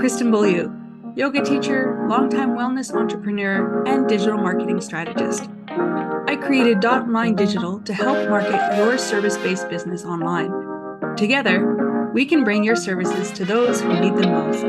Kristen Beaulieu, yoga teacher, longtime wellness entrepreneur, and digital marketing strategist. I created Dot and Line Digital to help market your service based business online. Together, we can bring your services to those who need them most.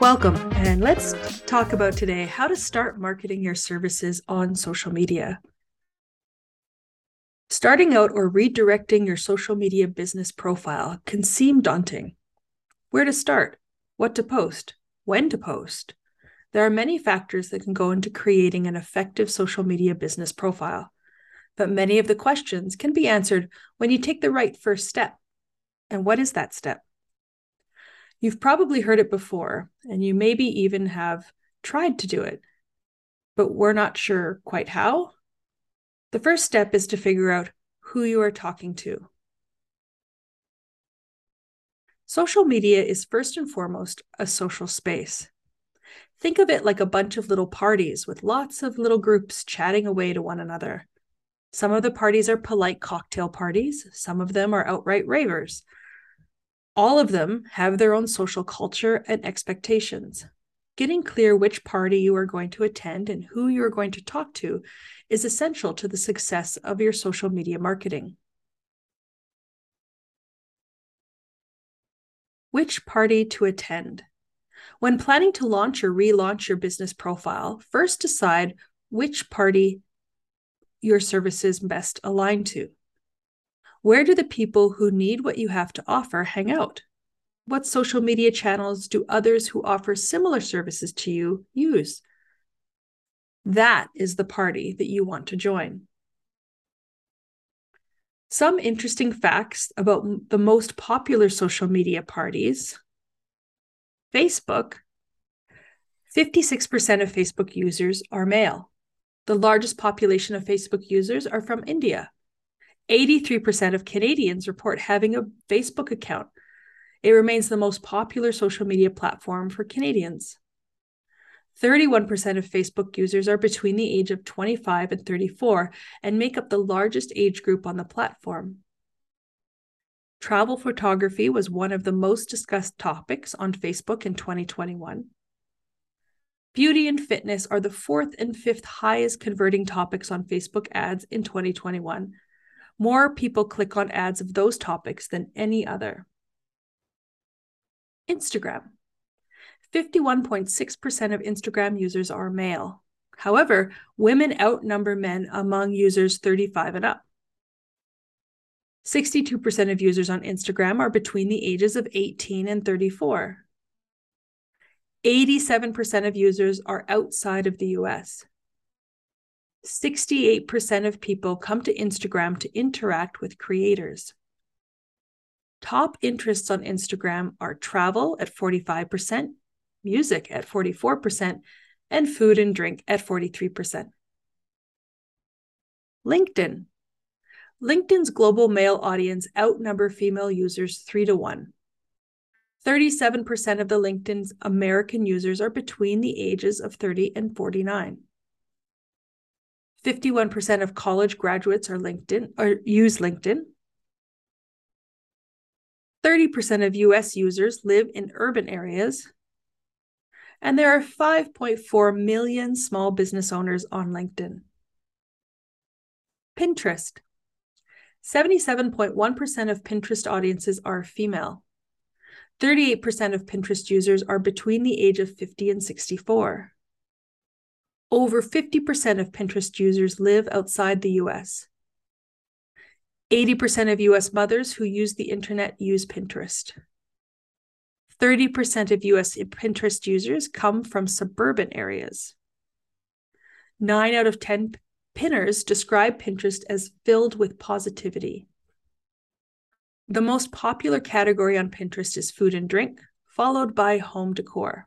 Welcome, let's talk about today how to start marketing your services on social media. Starting out or redirecting your social media business profile can seem daunting. Where to start? What to post? When to post? There are many factors that can go into creating an effective social media business profile, but many of the questions can be answered when you take the right first step. And what is that step? You've probably heard it before, and you maybe even have tried to do it, but we're not sure quite how. The first step is to figure out who you are talking to. Social media is first and foremost a social space. Think of it like a bunch of little parties with lots of little groups chatting away to one another. Some of the parties are polite cocktail parties, some of them are outright ravers, all of them have their own social culture and expectations. Getting clear which party you are going to attend and who you are going to talk to is essential to the success of your social media marketing. Which party to attend? When planning to launch or relaunch your business profile, first decide which party your services best align to. Where do the people who need what you have to offer hang out? What social media channels do others who offer similar services to you use? That is the party that you want to join. Some interesting facts about the most popular social media parties Facebook. 56% of Facebook users are male. The largest population of Facebook users are from India. 83% of Canadians report having a Facebook account. It remains the most popular social media platform for Canadians. 31% of Facebook users are between the age of 25 and 34 and make up the largest age group on the platform. Travel photography was one of the most discussed topics on Facebook in 2021. Beauty and fitness are the fourth and fifth highest converting topics on Facebook ads in 2021, more people click on ads of those topics than any other. Instagram 51.6% of Instagram users are male. However, women outnumber men among users 35 and up. 62% of users on Instagram are between the ages of 18 and 34. 87% of users are outside of the US. 68% of people come to Instagram to interact with creators. Top interests on Instagram are travel at 45%, music at 44%, and food and drink at 43%. LinkedIn. LinkedIn's global male audience outnumber female users 3 to 1. 37% of the LinkedIn's American users are between the ages of 30 and 49. 51% of college graduates are LinkedIn or use LinkedIn. 30% of US users live in urban areas. And there are 5.4 million small business owners on LinkedIn. Pinterest. 77.1% of Pinterest audiences are female. 38% of Pinterest users are between the age of 50 and 64. Over 50% of Pinterest users live outside the US. 80% of US mothers who use the internet use Pinterest. 30% of US Pinterest users come from suburban areas. 9 out of 10 pinners describe Pinterest as filled with positivity. The most popular category on Pinterest is food and drink, followed by home decor.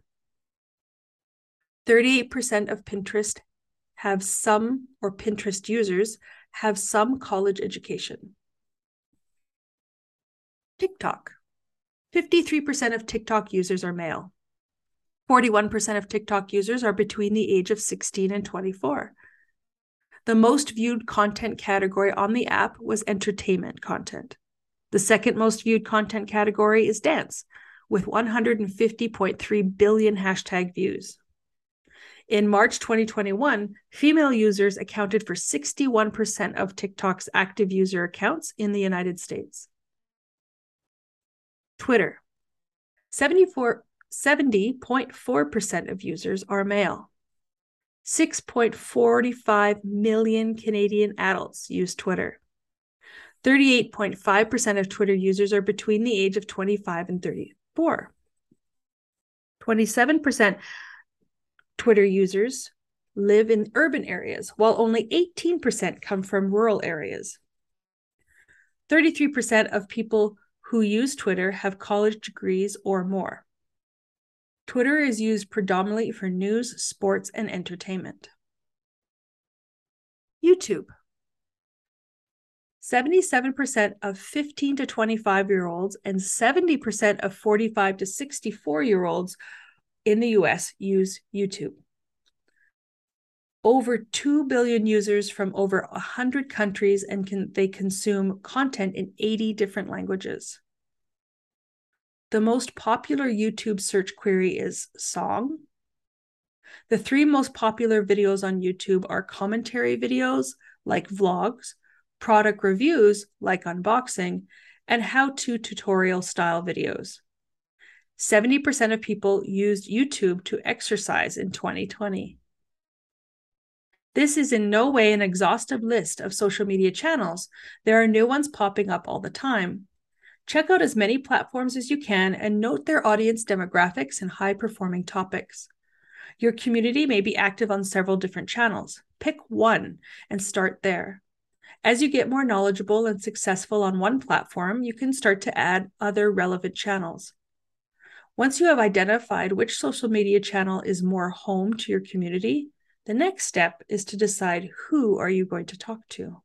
38% of Pinterest have some, or Pinterest users have some college education. TikTok. 53% of TikTok users are male. 41% of TikTok users are between the age of 16 and 24. The most viewed content category on the app was entertainment content. The second most viewed content category is dance, with 150.3 billion hashtag views. In March 2021, female users accounted for 61% of TikTok's active user accounts in the United States. Twitter 74, 70.4% of users are male. 6.45 million Canadian adults use Twitter. 38.5% of Twitter users are between the age of 25 and 34. 27% Twitter users live in urban areas, while only 18% come from rural areas. 33% of people who use Twitter have college degrees or more. Twitter is used predominantly for news, sports, and entertainment. YouTube. 77% of 15 to 25 year olds and 70% of 45 to 64 year olds in the US use YouTube. Over 2 billion users from over 100 countries and can, they consume content in 80 different languages. The most popular YouTube search query is song. The three most popular videos on YouTube are commentary videos like vlogs, product reviews like unboxing, and how to tutorial style videos. 70% of people used YouTube to exercise in 2020. This is in no way an exhaustive list of social media channels. There are new ones popping up all the time. Check out as many platforms as you can and note their audience demographics and high performing topics. Your community may be active on several different channels. Pick one and start there. As you get more knowledgeable and successful on one platform, you can start to add other relevant channels. Once you have identified which social media channel is more home to your community, the next step is to decide who are you going to talk to?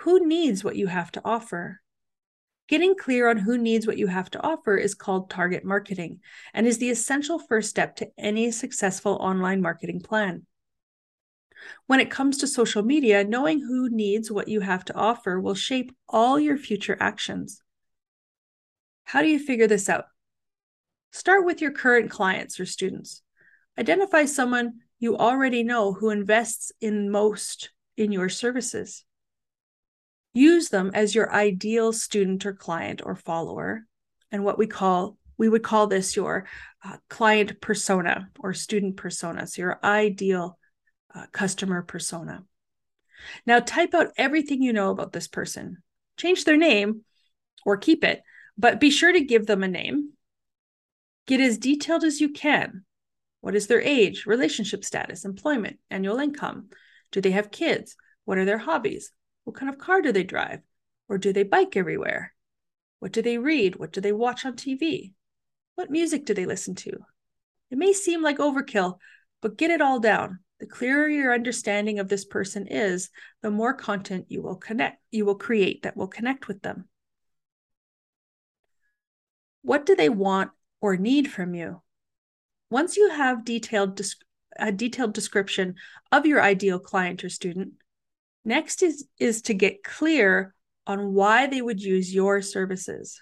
Who needs what you have to offer? Getting clear on who needs what you have to offer is called target marketing and is the essential first step to any successful online marketing plan. When it comes to social media, knowing who needs what you have to offer will shape all your future actions. How do you figure this out? Start with your current clients or students. Identify someone you already know who invests in most in your services. Use them as your ideal student or client or follower, and what we call we would call this your uh, client persona or student persona. So your ideal uh, customer persona. Now type out everything you know about this person. Change their name or keep it, but be sure to give them a name Get as detailed as you can. What is their age, relationship status, employment, annual income? Do they have kids? What are their hobbies? What kind of car do they drive? Or do they bike everywhere? What do they read? What do they watch on TV? What music do they listen to? It may seem like overkill, but get it all down. The clearer your understanding of this person is, the more content you will connect, you will create that will connect with them. What do they want or need from you. Once you have detailed a detailed description of your ideal client or student, next is, is to get clear on why they would use your services.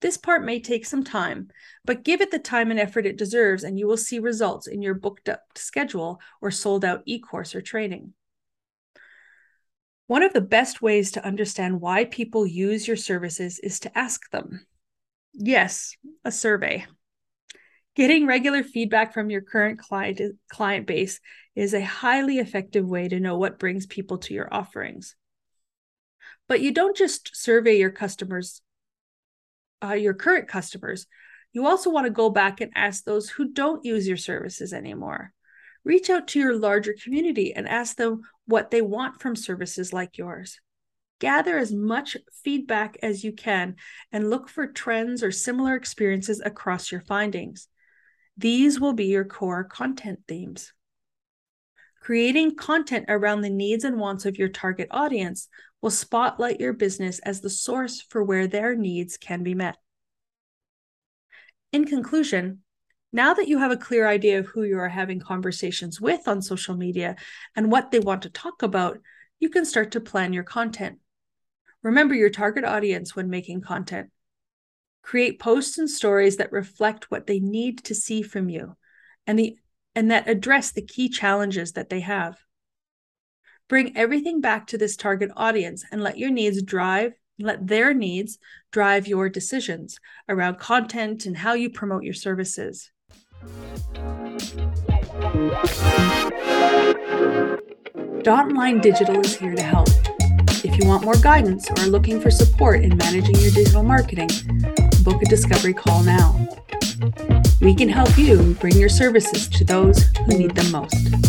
This part may take some time, but give it the time and effort it deserves, and you will see results in your booked up schedule or sold out e course or training. One of the best ways to understand why people use your services is to ask them. Yes, a survey. Getting regular feedback from your current client client base is a highly effective way to know what brings people to your offerings. But you don't just survey your customers, uh, your current customers. You also want to go back and ask those who don't use your services anymore. Reach out to your larger community and ask them what they want from services like yours. Gather as much feedback as you can and look for trends or similar experiences across your findings. These will be your core content themes. Creating content around the needs and wants of your target audience will spotlight your business as the source for where their needs can be met. In conclusion, Now that you have a clear idea of who you are having conversations with on social media and what they want to talk about, you can start to plan your content. Remember your target audience when making content. Create posts and stories that reflect what they need to see from you and the and that address the key challenges that they have. Bring everything back to this target audience and let your needs drive, let their needs drive your decisions around content and how you promote your services. Dotline Digital is here to help. If you want more guidance or are looking for support in managing your digital marketing, book a discovery call now. We can help you bring your services to those who need them most.